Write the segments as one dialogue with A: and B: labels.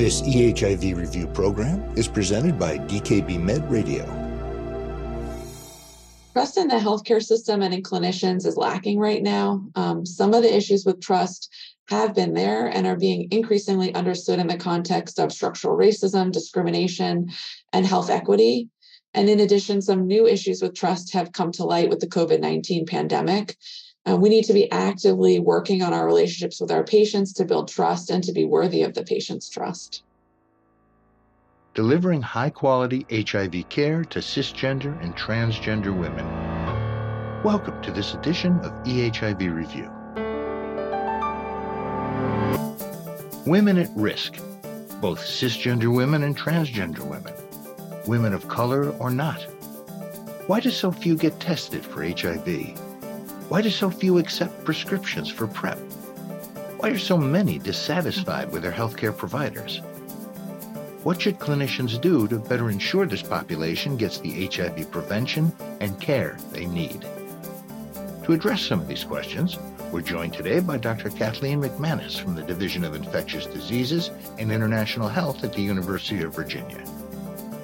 A: This EHIV review program is presented by DKB Med Radio.
B: Trust in the healthcare system and in clinicians is lacking right now. Um, some of the issues with trust have been there and are being increasingly understood in the context of structural racism, discrimination, and health equity. And in addition, some new issues with trust have come to light with the COVID 19 pandemic. Uh, we need to be actively working on our relationships with our patients to build trust and to be worthy of the patient's trust.
A: Delivering high quality HIV care to cisgender and transgender women. Welcome to this edition of EHIV Review. Women at risk, both cisgender women and transgender women, women of color or not. Why do so few get tested for HIV? Why do so few accept prescriptions for PrEP? Why are so many dissatisfied with their healthcare providers? What should clinicians do to better ensure this population gets the HIV prevention and care they need? To address some of these questions, we're joined today by Dr. Kathleen McManus from the Division of Infectious Diseases and International Health at the University of Virginia.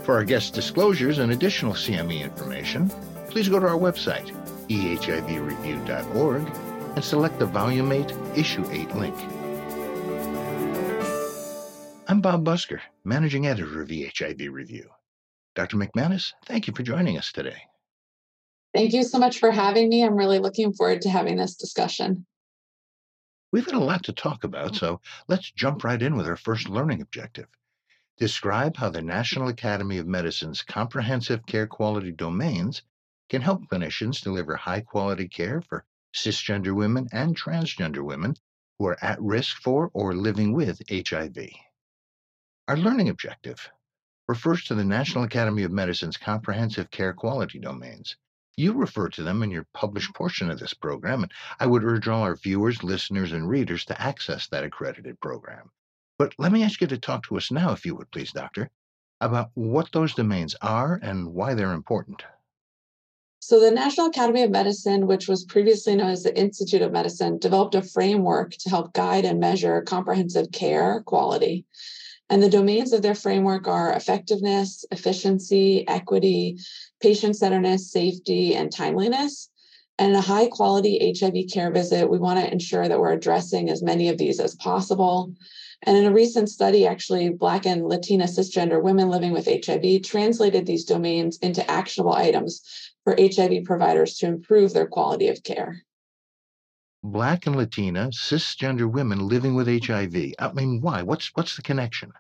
A: For our guest disclosures and additional CME information, please go to our website, ehivreview.org and select the Volume 8, Issue 8 link. I'm Bob Busker, Managing Editor of EHIV Review. Dr. McManus, thank you for joining us today.
B: Thank you so much for having me. I'm really looking forward to having this discussion.
A: We've got a lot to talk about, so let's jump right in with our first learning objective. Describe how the National Academy of Medicine's comprehensive care quality domains can help clinicians deliver high quality care for cisgender women and transgender women who are at risk for or living with HIV. Our learning objective refers to the National Academy of Medicine's comprehensive care quality domains. You refer to them in your published portion of this program, and I would urge all our viewers, listeners, and readers to access that accredited program. But let me ask you to talk to us now, if you would please, Doctor, about what those domains are and why they're important.
B: So, the National Academy of Medicine, which was previously known as the Institute of Medicine, developed a framework to help guide and measure comprehensive care quality. And the domains of their framework are effectiveness, efficiency, equity, patient centeredness, safety, and timeliness. And in a high quality HIV care visit, we want to ensure that we're addressing as many of these as possible. And in a recent study, actually, Black and Latina cisgender women living with HIV translated these domains into actionable items for HIV providers to improve their quality of care.
A: Black and Latina cisgender women living with HIV. I mean, why? What's what's the connection?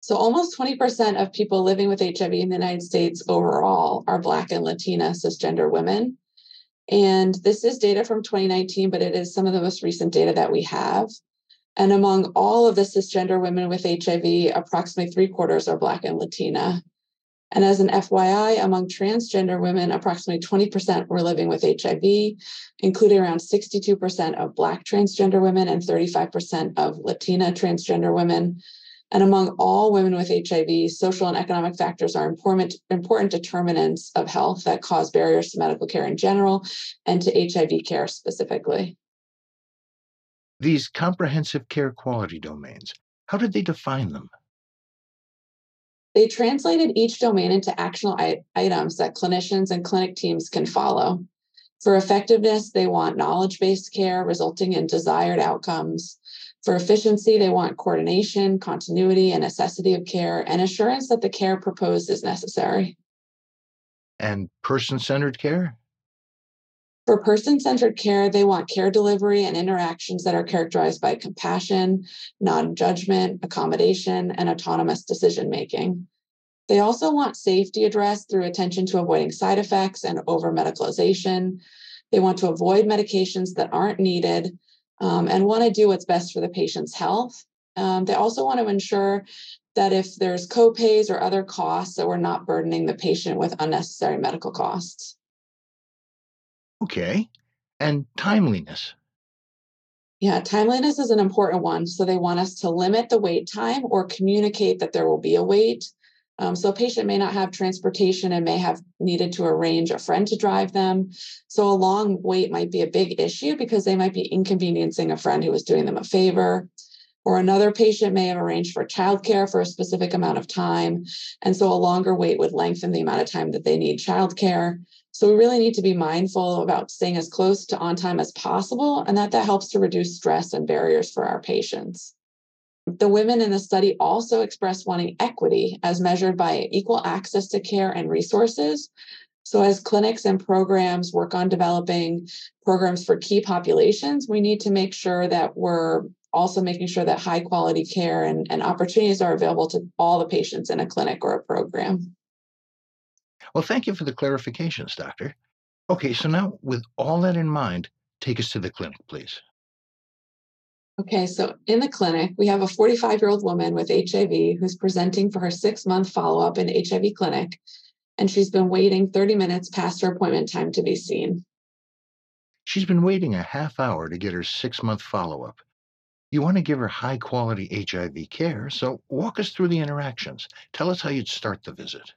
B: So almost 20% of people living with HIV in the United States overall are Black and Latina cisgender women. And this is data from 2019, but it is some of the most recent data that we have. And among all of the cisgender women with HIV, approximately three quarters are Black and Latina. And as an FYI, among transgender women, approximately 20% were living with HIV, including around 62% of Black transgender women and 35% of Latina transgender women. And among all women with HIV, social and economic factors are important, important determinants of health that cause barriers to medical care in general and to HIV care specifically.
A: These comprehensive care quality domains, how did they define them?
B: They translated each domain into actionable items that clinicians and clinic teams can follow. For effectiveness, they want knowledge based care resulting in desired outcomes. For efficiency, they want coordination, continuity, and necessity of care, and assurance that the care proposed is necessary.
A: And person centered care?
B: For person centered care, they want care delivery and interactions that are characterized by compassion, non judgment, accommodation, and autonomous decision making. They also want safety addressed through attention to avoiding side effects and over medicalization. They want to avoid medications that aren't needed um, and want to do what's best for the patient's health. Um, they also want to ensure that if there's copays or other costs, that we're not burdening the patient with unnecessary medical costs.
A: Okay. And timeliness.
B: Yeah, timeliness is an important one. So they want us to limit the wait time or communicate that there will be a wait. Um, so a patient may not have transportation and may have needed to arrange a friend to drive them. So a long wait might be a big issue because they might be inconveniencing a friend who was doing them a favor. or another patient may have arranged for childcare for a specific amount of time. And so a longer wait would lengthen the amount of time that they need childcare. So we really need to be mindful about staying as close to on time as possible, and that that helps to reduce stress and barriers for our patients. The women in the study also expressed wanting equity as measured by equal access to care and resources. So, as clinics and programs work on developing programs for key populations, we need to make sure that we're also making sure that high quality care and, and opportunities are available to all the patients in a clinic or a program.
A: Well, thank you for the clarifications, Doctor. Okay, so now with all that in mind, take us to the clinic, please.
B: Okay, so in the clinic, we have a 45 year old woman with HIV who's presenting for her six month follow up in HIV clinic, and she's been waiting 30 minutes past her appointment time to be seen.
A: She's been waiting a half hour to get her six month follow up. You want to give her high quality HIV care, so walk us through the interactions. Tell us how you'd start the visit.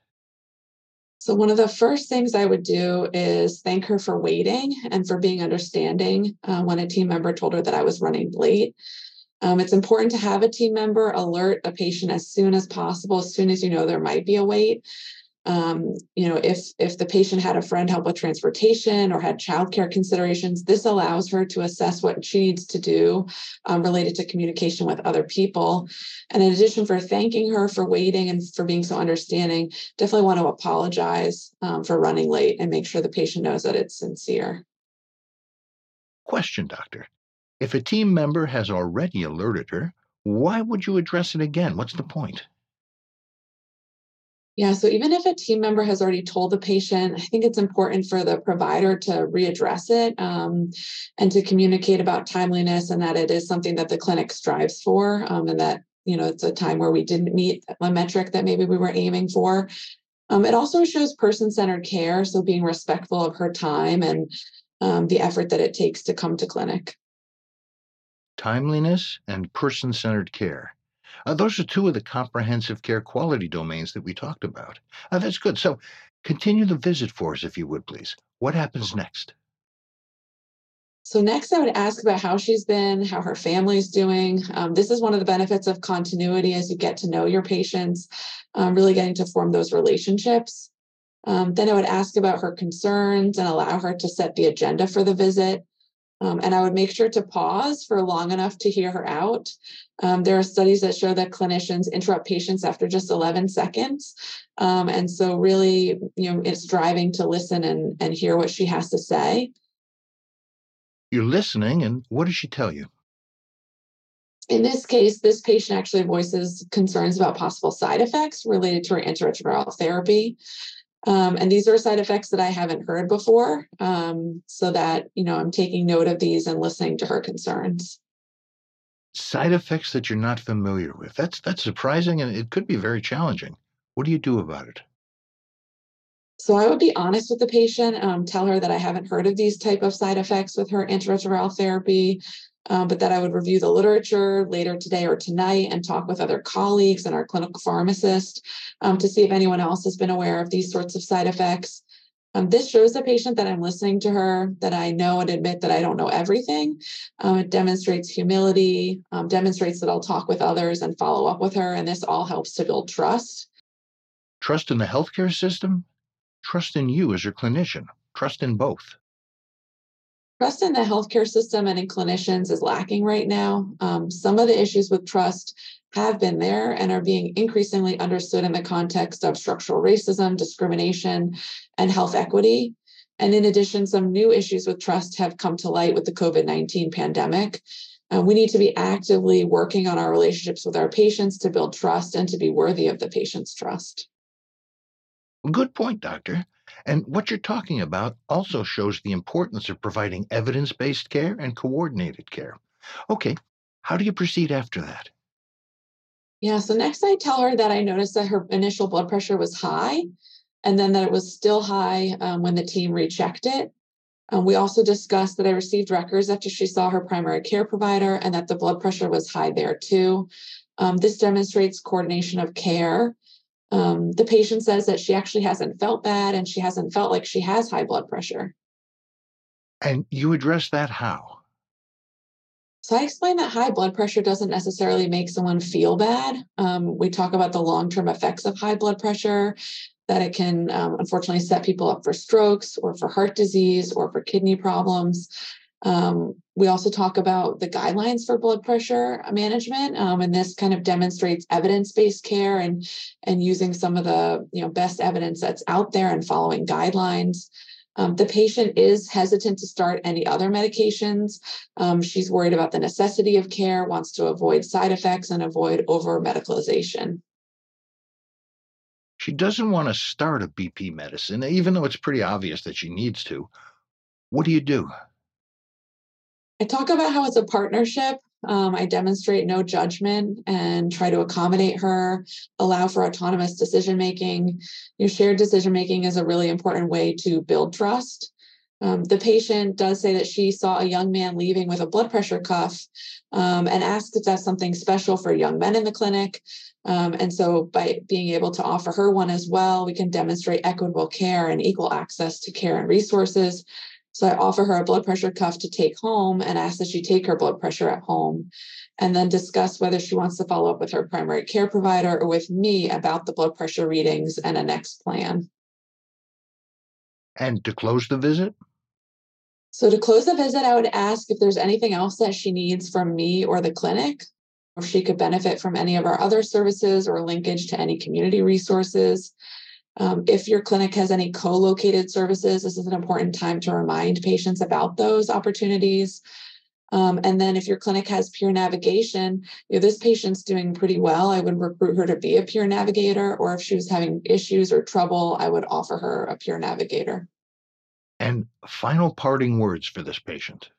B: So, one of the first things I would do is thank her for waiting and for being understanding uh, when a team member told her that I was running late. Um, it's important to have a team member alert a patient as soon as possible, as soon as you know there might be a wait, um, you know, if if the patient had a friend help with transportation or had childcare considerations, this allows her to assess what she needs to do um, related to communication with other people. And in addition, for thanking her for waiting and for being so understanding, definitely want to apologize um, for running late and make sure the patient knows that it's sincere.
A: Question, doctor. If a team member has already alerted her, why would you address it again? What's the point?
B: Yeah, so even if a team member has already told the patient, I think it's important for the provider to readdress it um, and to communicate about timeliness and that it is something that the clinic strives for um, and that, you know, it's a time where we didn't meet a metric that maybe we were aiming for. Um, it also shows person centered care, so being respectful of her time and um, the effort that it takes to come to clinic.
A: Timeliness and person centered care. Uh, those are two of the comprehensive care quality domains that we talked about. Uh, that's good. So continue the visit for us, if you would, please. What happens next?
B: So next, I would ask about how she's been, how her family's doing. Um, this is one of the benefits of continuity as you get to know your patients, um, really getting to form those relationships. Um, then I would ask about her concerns and allow her to set the agenda for the visit. Um, and I would make sure to pause for long enough to hear her out. Um, there are studies that show that clinicians interrupt patients after just 11 seconds. Um, and so, really, you know, it's driving to listen and, and hear what she has to say.
A: You're listening, and what does she tell you?
B: In this case, this patient actually voices concerns about possible side effects related to her antiretroviral therapy. Um, and these are side effects that I haven't heard before, um, so that you know I'm taking note of these and listening to her concerns.
A: Side effects that you're not familiar with. That's that's surprising, and it could be very challenging. What do you do about it?
B: So I would be honest with the patient, um, tell her that I haven't heard of these type of side effects with her antiretroviral therapy, um, but that I would review the literature later today or tonight and talk with other colleagues and our clinical pharmacist um, to see if anyone else has been aware of these sorts of side effects. Um, this shows the patient that I'm listening to her, that I know and admit that I don't know everything. Um, it demonstrates humility, um, demonstrates that I'll talk with others and follow up with her, and this all helps to build trust.
A: Trust in the healthcare system, trust in you as your clinician, trust in both.
B: Trust in the healthcare system and in clinicians is lacking right now. Um, some of the issues with trust have been there and are being increasingly understood in the context of structural racism, discrimination, and health equity. And in addition, some new issues with trust have come to light with the COVID 19 pandemic. Uh, we need to be actively working on our relationships with our patients to build trust and to be worthy of the patient's trust.
A: Good point, doctor. And what you're talking about also shows the importance of providing evidence based care and coordinated care. Okay, how do you proceed after that?
B: Yeah, so next I tell her that I noticed that her initial blood pressure was high and then that it was still high um, when the team rechecked it. Um, we also discussed that I received records after she saw her primary care provider and that the blood pressure was high there too. Um, this demonstrates coordination of care um, the patient says that she actually hasn't felt bad and she hasn't felt like she has high blood pressure.
A: And you address that how?
B: So I explained that high blood pressure doesn't necessarily make someone feel bad. Um, we talk about the long term effects of high blood pressure, that it can um, unfortunately set people up for strokes or for heart disease or for kidney problems. Um, we also talk about the guidelines for blood pressure management, um, and this kind of demonstrates evidence-based care and and using some of the you know best evidence that's out there and following guidelines. Um, the patient is hesitant to start any other medications. Um, she's worried about the necessity of care, wants to avoid side effects and avoid over medicalization.
A: She doesn't want to start a BP medicine, even though it's pretty obvious that she needs to. What do you do?
B: I talk about how it's a partnership. Um, I demonstrate no judgment and try to accommodate her, allow for autonomous decision making. Your shared decision making is a really important way to build trust. Um, the patient does say that she saw a young man leaving with a blood pressure cuff um, and asked if that's something special for young men in the clinic. Um, and so, by being able to offer her one as well, we can demonstrate equitable care and equal access to care and resources. So I offer her a blood pressure cuff to take home and ask that she take her blood pressure at home and then discuss whether she wants to follow up with her primary care provider or with me about the blood pressure readings and a next plan.
A: And to close the visit?
B: So to close the visit, I would ask if there's anything else that she needs from me or the clinic, or if she could benefit from any of our other services or linkage to any community resources. Um, if your clinic has any co located services, this is an important time to remind patients about those opportunities. Um, and then if your clinic has peer navigation, you know, this patient's doing pretty well, I would recruit her to be a peer navigator, or if she was having issues or trouble, I would offer her a peer navigator.
A: And final parting words for this patient.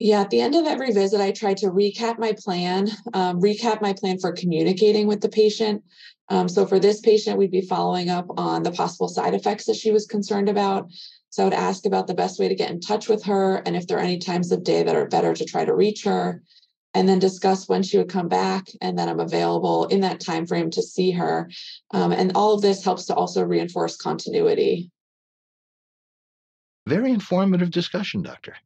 B: Yeah, at the end of every visit, I try to recap my plan, um, recap my plan for communicating with the patient. Um, so for this patient, we'd be following up on the possible side effects that she was concerned about. So I would ask about the best way to get in touch with her and if there are any times of day that are better to try to reach her, and then discuss when she would come back and then I'm available in that time frame to see her. Um, and all of this helps to also reinforce continuity.
A: Very informative discussion, Doctor.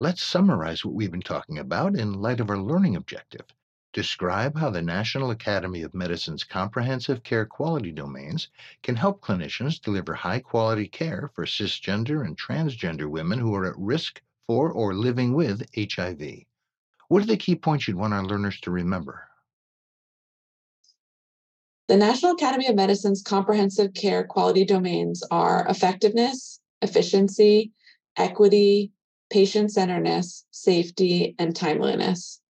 A: Let's summarize what we've been talking about in light of our learning objective. Describe how the National Academy of Medicine's comprehensive care quality domains can help clinicians deliver high quality care for cisgender and transgender women who are at risk for or living with HIV. What are the key points you'd want our learners to remember?
B: The National Academy of Medicine's comprehensive care quality domains are effectiveness, efficiency, equity, patient centeredness, safety, and timeliness.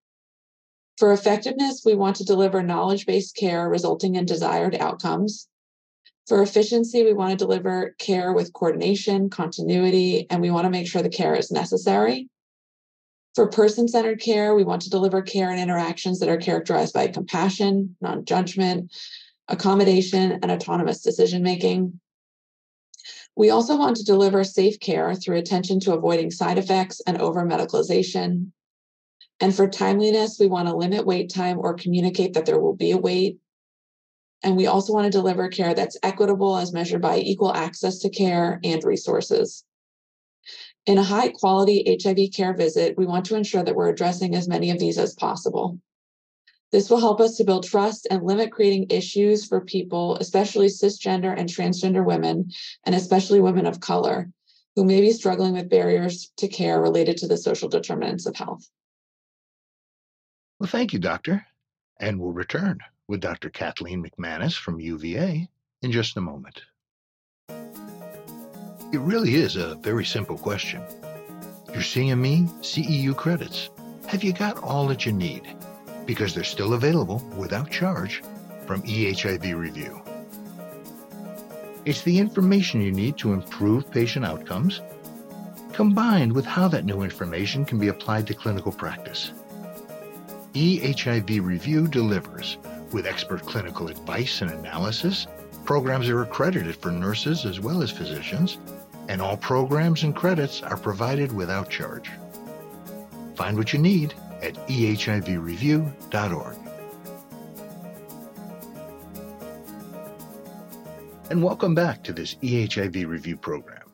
B: For effectiveness, we want to deliver knowledge based care resulting in desired outcomes. For efficiency, we want to deliver care with coordination, continuity, and we want to make sure the care is necessary. For person centered care, we want to deliver care and interactions that are characterized by compassion, non judgment, accommodation, and autonomous decision making. We also want to deliver safe care through attention to avoiding side effects and over medicalization. And for timeliness, we want to limit wait time or communicate that there will be a wait. And we also want to deliver care that's equitable as measured by equal access to care and resources. In a high quality HIV care visit, we want to ensure that we're addressing as many of these as possible. This will help us to build trust and limit creating issues for people, especially cisgender and transgender women, and especially women of color, who may be struggling with barriers to care related to the social determinants of health.
A: Well, thank you, Doctor. And we'll return with Dr. Kathleen McManus from UVA in just a moment. It really is a very simple question. Your CME CEU credits. Have you got all that you need? because they're still available without charge from EHIV Review. It's the information you need to improve patient outcomes, combined with how that new information can be applied to clinical practice. EHIV Review delivers with expert clinical advice and analysis. Programs are accredited for nurses as well as physicians, and all programs and credits are provided without charge. Find what you need at ehivreview.org. And welcome back to this EHIV review program.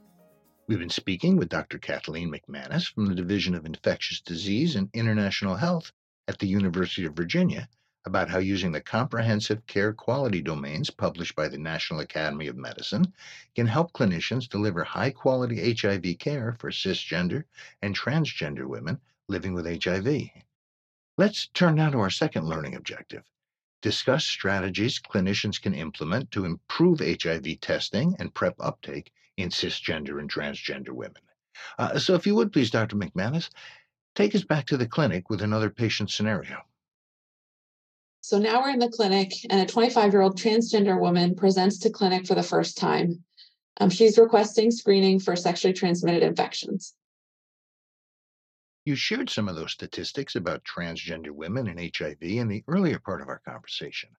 A: We've been speaking with Dr. Kathleen McManus from the Division of Infectious Disease and International Health at the University of Virginia about how using the comprehensive care quality domains published by the National Academy of Medicine can help clinicians deliver high quality HIV care for cisgender and transgender women living with HIV. Let's turn now to our second learning objective discuss strategies clinicians can implement to improve HIV testing and PrEP uptake in cisgender and transgender women. Uh, so, if you would please, Dr. McManus, take us back to the clinic with another patient scenario.
B: So now we're in the clinic, and a 25 year old transgender woman presents to clinic for the first time. Um, she's requesting screening for sexually transmitted infections.
A: You shared some of those statistics about transgender women and HIV in the earlier part of our conversation.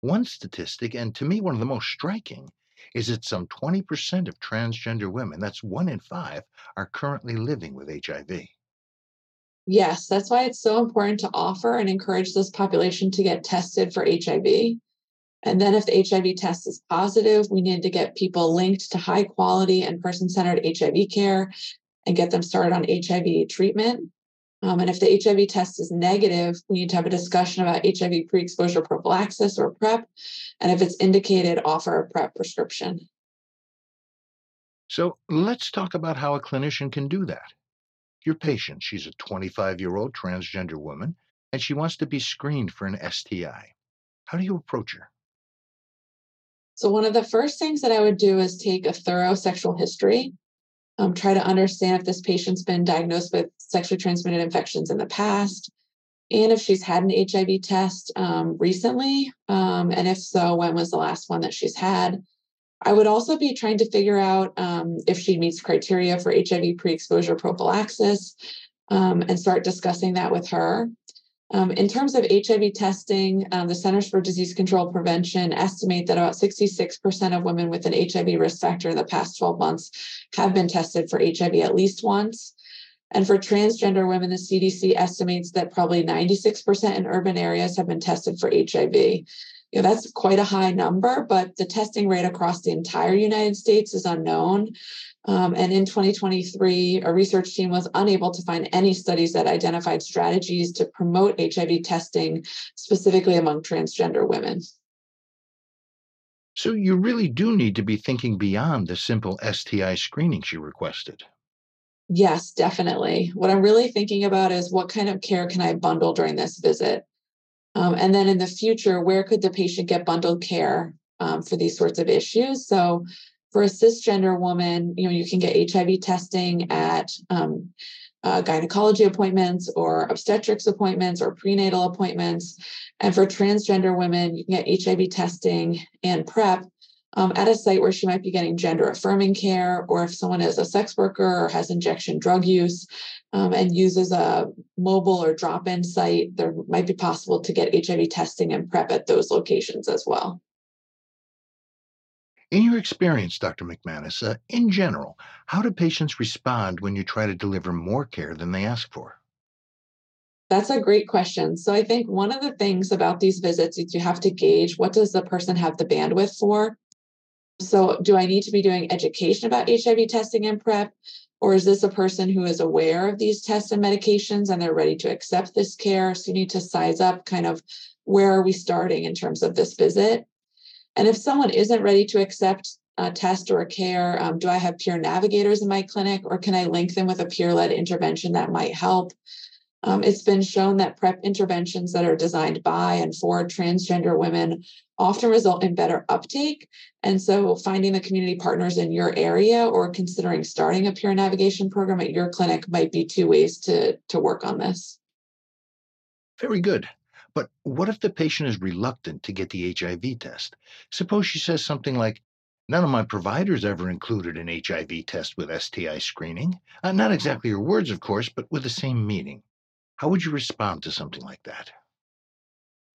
A: One statistic, and to me one of the most striking, is that some 20% of transgender women, that's one in five, are currently living with HIV.
B: Yes, that's why it's so important to offer and encourage this population to get tested for HIV. And then, if the HIV test is positive, we need to get people linked to high quality and person centered HIV care and get them started on HIV treatment. Um, and if the HIV test is negative, we need to have a discussion about HIV pre exposure prophylaxis or PrEP. And if it's indicated, offer a PrEP prescription.
A: So let's talk about how a clinician can do that. Your patient, she's a 25 year old transgender woman, and she wants to be screened for an STI. How do you approach her?
B: So, one of the first things that I would do is take a thorough sexual history um, try to understand if this patient's been diagnosed with sexually transmitted infections in the past, and if she's had an HIV test um, recently, um, and if so, when was the last one that she's had? I would also be trying to figure out um, if she meets criteria for HIV pre exposure prophylaxis um, and start discussing that with her. Um, in terms of HIV testing, um, the Centers for Disease Control Prevention estimate that about 66% of women with an HIV risk factor in the past 12 months have been tested for HIV at least once. And for transgender women, the CDC estimates that probably 96% in urban areas have been tested for HIV. You know, that's quite a high number, but the testing rate across the entire United States is unknown. Um, and in 2023, a research team was unable to find any studies that identified strategies to promote HIV testing specifically among transgender women.
A: So you really do need to be thinking beyond the simple STI screening she requested.
B: Yes, definitely. What I'm really thinking about is what kind of care can I bundle during this visit? Um, and then in the future, where could the patient get bundled care um, for these sorts of issues? So for a cisgender woman, you know, you can get HIV testing at um, uh, gynecology appointments or obstetrics appointments or prenatal appointments. And for transgender women, you can get HIV testing and PrEP um, at a site where she might be getting gender affirming care, or if someone is a sex worker or has injection drug use um, and uses a mobile or drop in site, there might be possible to get HIV testing and PrEP at those locations as well.
A: In your experience, Dr. McManus, uh, in general, how do patients respond when you try to deliver more care than they ask for?
B: That's a great question. So I think one of the things about these visits is you have to gauge what does the person have the bandwidth for? So do I need to be doing education about HIV testing and PrEP? Or is this a person who is aware of these tests and medications and they're ready to accept this care? So you need to size up kind of where are we starting in terms of this visit? And if someone isn't ready to accept a test or a care, um, do I have peer navigators in my clinic or can I link them with a peer led intervention that might help? Um, it's been shown that PrEP interventions that are designed by and for transgender women often result in better uptake. And so, finding the community partners in your area or considering starting a peer navigation program at your clinic might be two ways to, to work on this.
A: Very good. But what if the patient is reluctant to get the HIV test? Suppose she says something like, None of my providers ever included an HIV test with STI screening. Uh, not exactly her words, of course, but with the same meaning. How would you respond to something like that?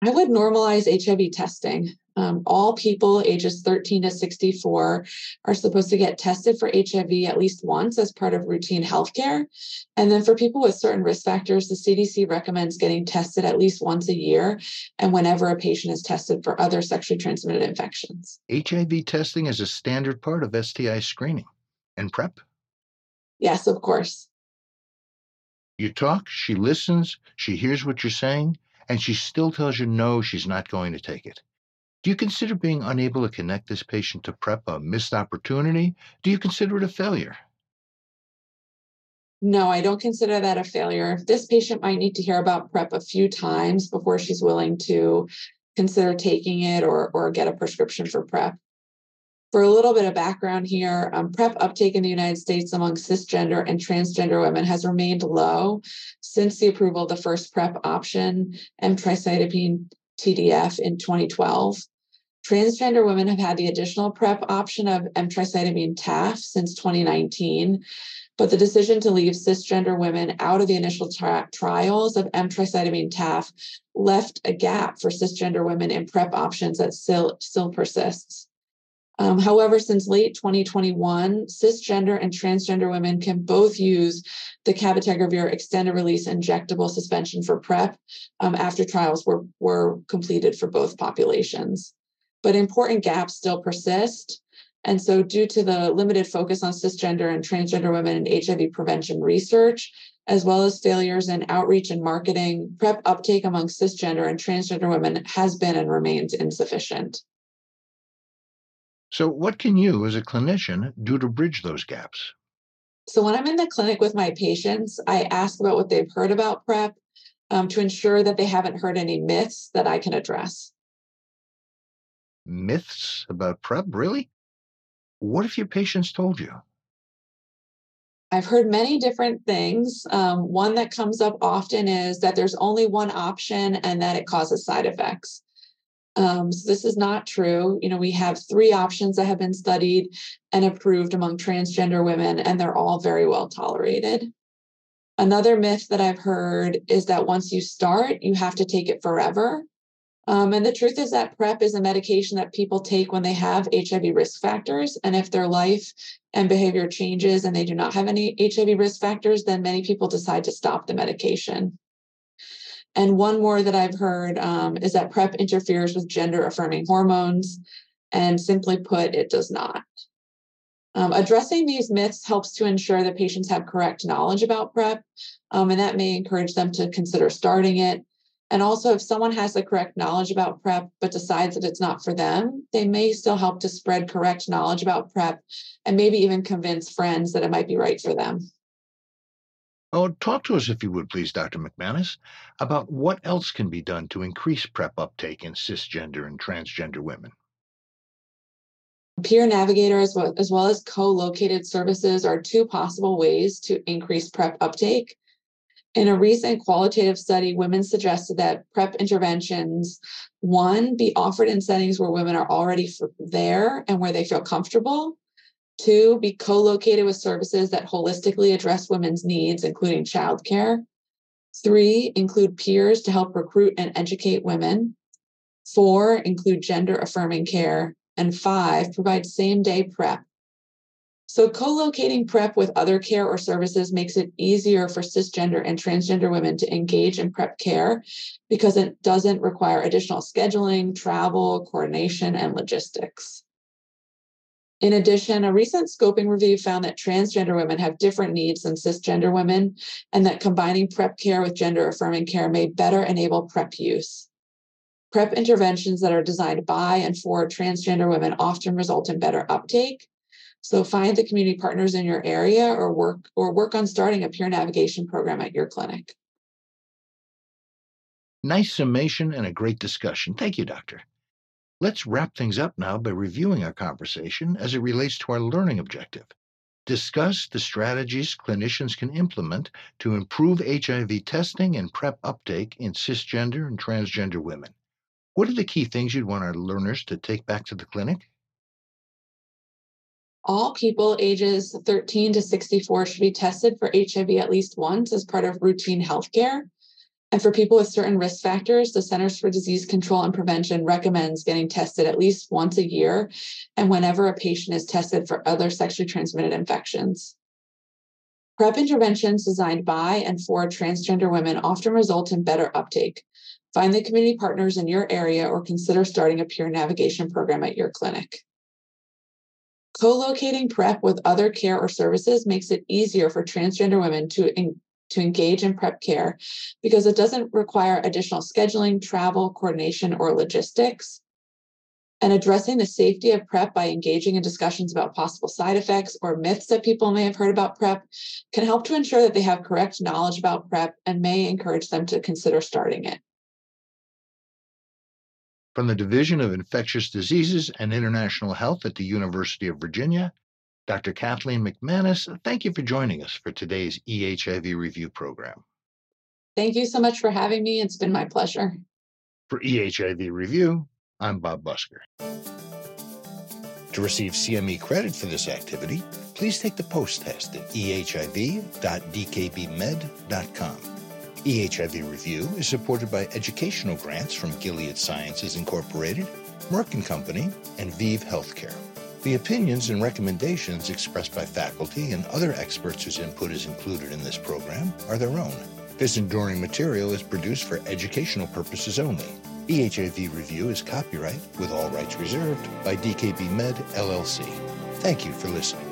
B: I would normalize HIV testing. Um, all people ages 13 to 64 are supposed to get tested for HIV at least once as part of routine healthcare. And then for people with certain risk factors, the CDC recommends getting tested at least once a year and whenever a patient is tested for other sexually transmitted infections.
A: HIV testing is a standard part of STI screening and PrEP.
B: Yes, of course.
A: You talk, she listens, she hears what you're saying, and she still tells you no, she's not going to take it. Do you consider being unable to connect this patient to PrEP a missed opportunity? Do you consider it a failure?
B: No, I don't consider that a failure. This patient might need to hear about PrEP a few times before she's willing to consider taking it or, or get a prescription for PrEP. For a little bit of background here, um, PrEP uptake in the United States among cisgender and transgender women has remained low since the approval of the first PrEP option, emtricitabine TDF, in 2012. Transgender women have had the additional PrEP option of emtricitabine TAF since 2019, but the decision to leave cisgender women out of the initial tra- trials of emtricitabine TAF left a gap for cisgender women in PrEP options that still, still persists. Um, however, since late 2021, cisgender and transgender women can both use the cabotegravir extended release injectable suspension for PrEP um, after trials were, were completed for both populations. But important gaps still persist. And so, due to the limited focus on cisgender and transgender women in HIV prevention research, as well as failures in outreach and marketing, PrEP uptake among cisgender and transgender women has been and remains insufficient.
A: So, what can you as a clinician do to bridge those gaps?
B: So, when I'm in the clinic with my patients, I ask about what they've heard about PrEP um, to ensure that they haven't heard any myths that I can address.
A: Myths about PrEP, really? What if your patients told you?
B: I've heard many different things. Um, one that comes up often is that there's only one option and that it causes side effects. Um, so this is not true. You know, we have three options that have been studied and approved among transgender women, and they're all very well tolerated. Another myth that I've heard is that once you start, you have to take it forever. Um, and the truth is that PrEP is a medication that people take when they have HIV risk factors. And if their life and behavior changes and they do not have any HIV risk factors, then many people decide to stop the medication. And one more that I've heard um, is that PrEP interferes with gender affirming hormones. And simply put, it does not. Um, addressing these myths helps to ensure that patients have correct knowledge about PrEP, um, and that may encourage them to consider starting it. And also, if someone has the correct knowledge about PrEP but decides that it's not for them, they may still help to spread correct knowledge about PrEP and maybe even convince friends that it might be right for them.
A: Oh, talk to us, if you would, please, Dr. McManus, about what else can be done to increase PrEP uptake in cisgender and transgender women.
B: Peer Navigator, as well, as well as co located services, are two possible ways to increase PrEP uptake. In a recent qualitative study, women suggested that PrEP interventions, one, be offered in settings where women are already there and where they feel comfortable, Two, be co located with services that holistically address women's needs, including childcare. Three, include peers to help recruit and educate women. Four, include gender affirming care. And five, provide same day PrEP. So, co locating PrEP with other care or services makes it easier for cisgender and transgender women to engage in PrEP care because it doesn't require additional scheduling, travel, coordination, and logistics. In addition, a recent scoping review found that transgender women have different needs than cisgender women, and that combining PrEP care with gender affirming care may better enable PrEP use. PrEP interventions that are designed by and for transgender women often result in better uptake. So find the community partners in your area or work or work on starting a peer navigation program at your clinic.
A: Nice summation and a great discussion. Thank you, Doctor. Let's wrap things up now by reviewing our conversation as it relates to our learning objective. Discuss the strategies clinicians can implement to improve HIV testing and PrEP uptake in cisgender and transgender women. What are the key things you'd want our learners to take back to the clinic?
B: All people ages 13 to 64 should be tested for HIV at least once as part of routine healthcare. And for people with certain risk factors, the Centers for Disease Control and Prevention recommends getting tested at least once a year and whenever a patient is tested for other sexually transmitted infections. PrEP interventions designed by and for transgender women often result in better uptake. Find the community partners in your area or consider starting a peer navigation program at your clinic. Co-locating PrEP with other care or services makes it easier for transgender women to, in, to engage in PrEP care because it doesn't require additional scheduling, travel, coordination, or logistics. And addressing the safety of PrEP by engaging in discussions about possible side effects or myths that people may have heard about PrEP can help to ensure that they have correct knowledge about PrEP and may encourage them to consider starting it.
A: From the Division of Infectious Diseases and International Health at the University of Virginia, Dr. Kathleen McManus, thank you for joining us for today's EHIV review program.
B: Thank you so much for having me. It's been my pleasure.
A: For EHIV Review, I'm Bob Busker. To receive CME credit for this activity, please take the post test at ehiv.dkbmed.com. EHIV Review is supported by educational grants from Gilead Sciences Incorporated, Merck & Company, and ViiV Healthcare. The opinions and recommendations expressed by faculty and other experts whose input is included in this program are their own. This enduring material is produced for educational purposes only. EHIV Review is copyright, with all rights reserved, by DKB Med, LLC. Thank you for listening.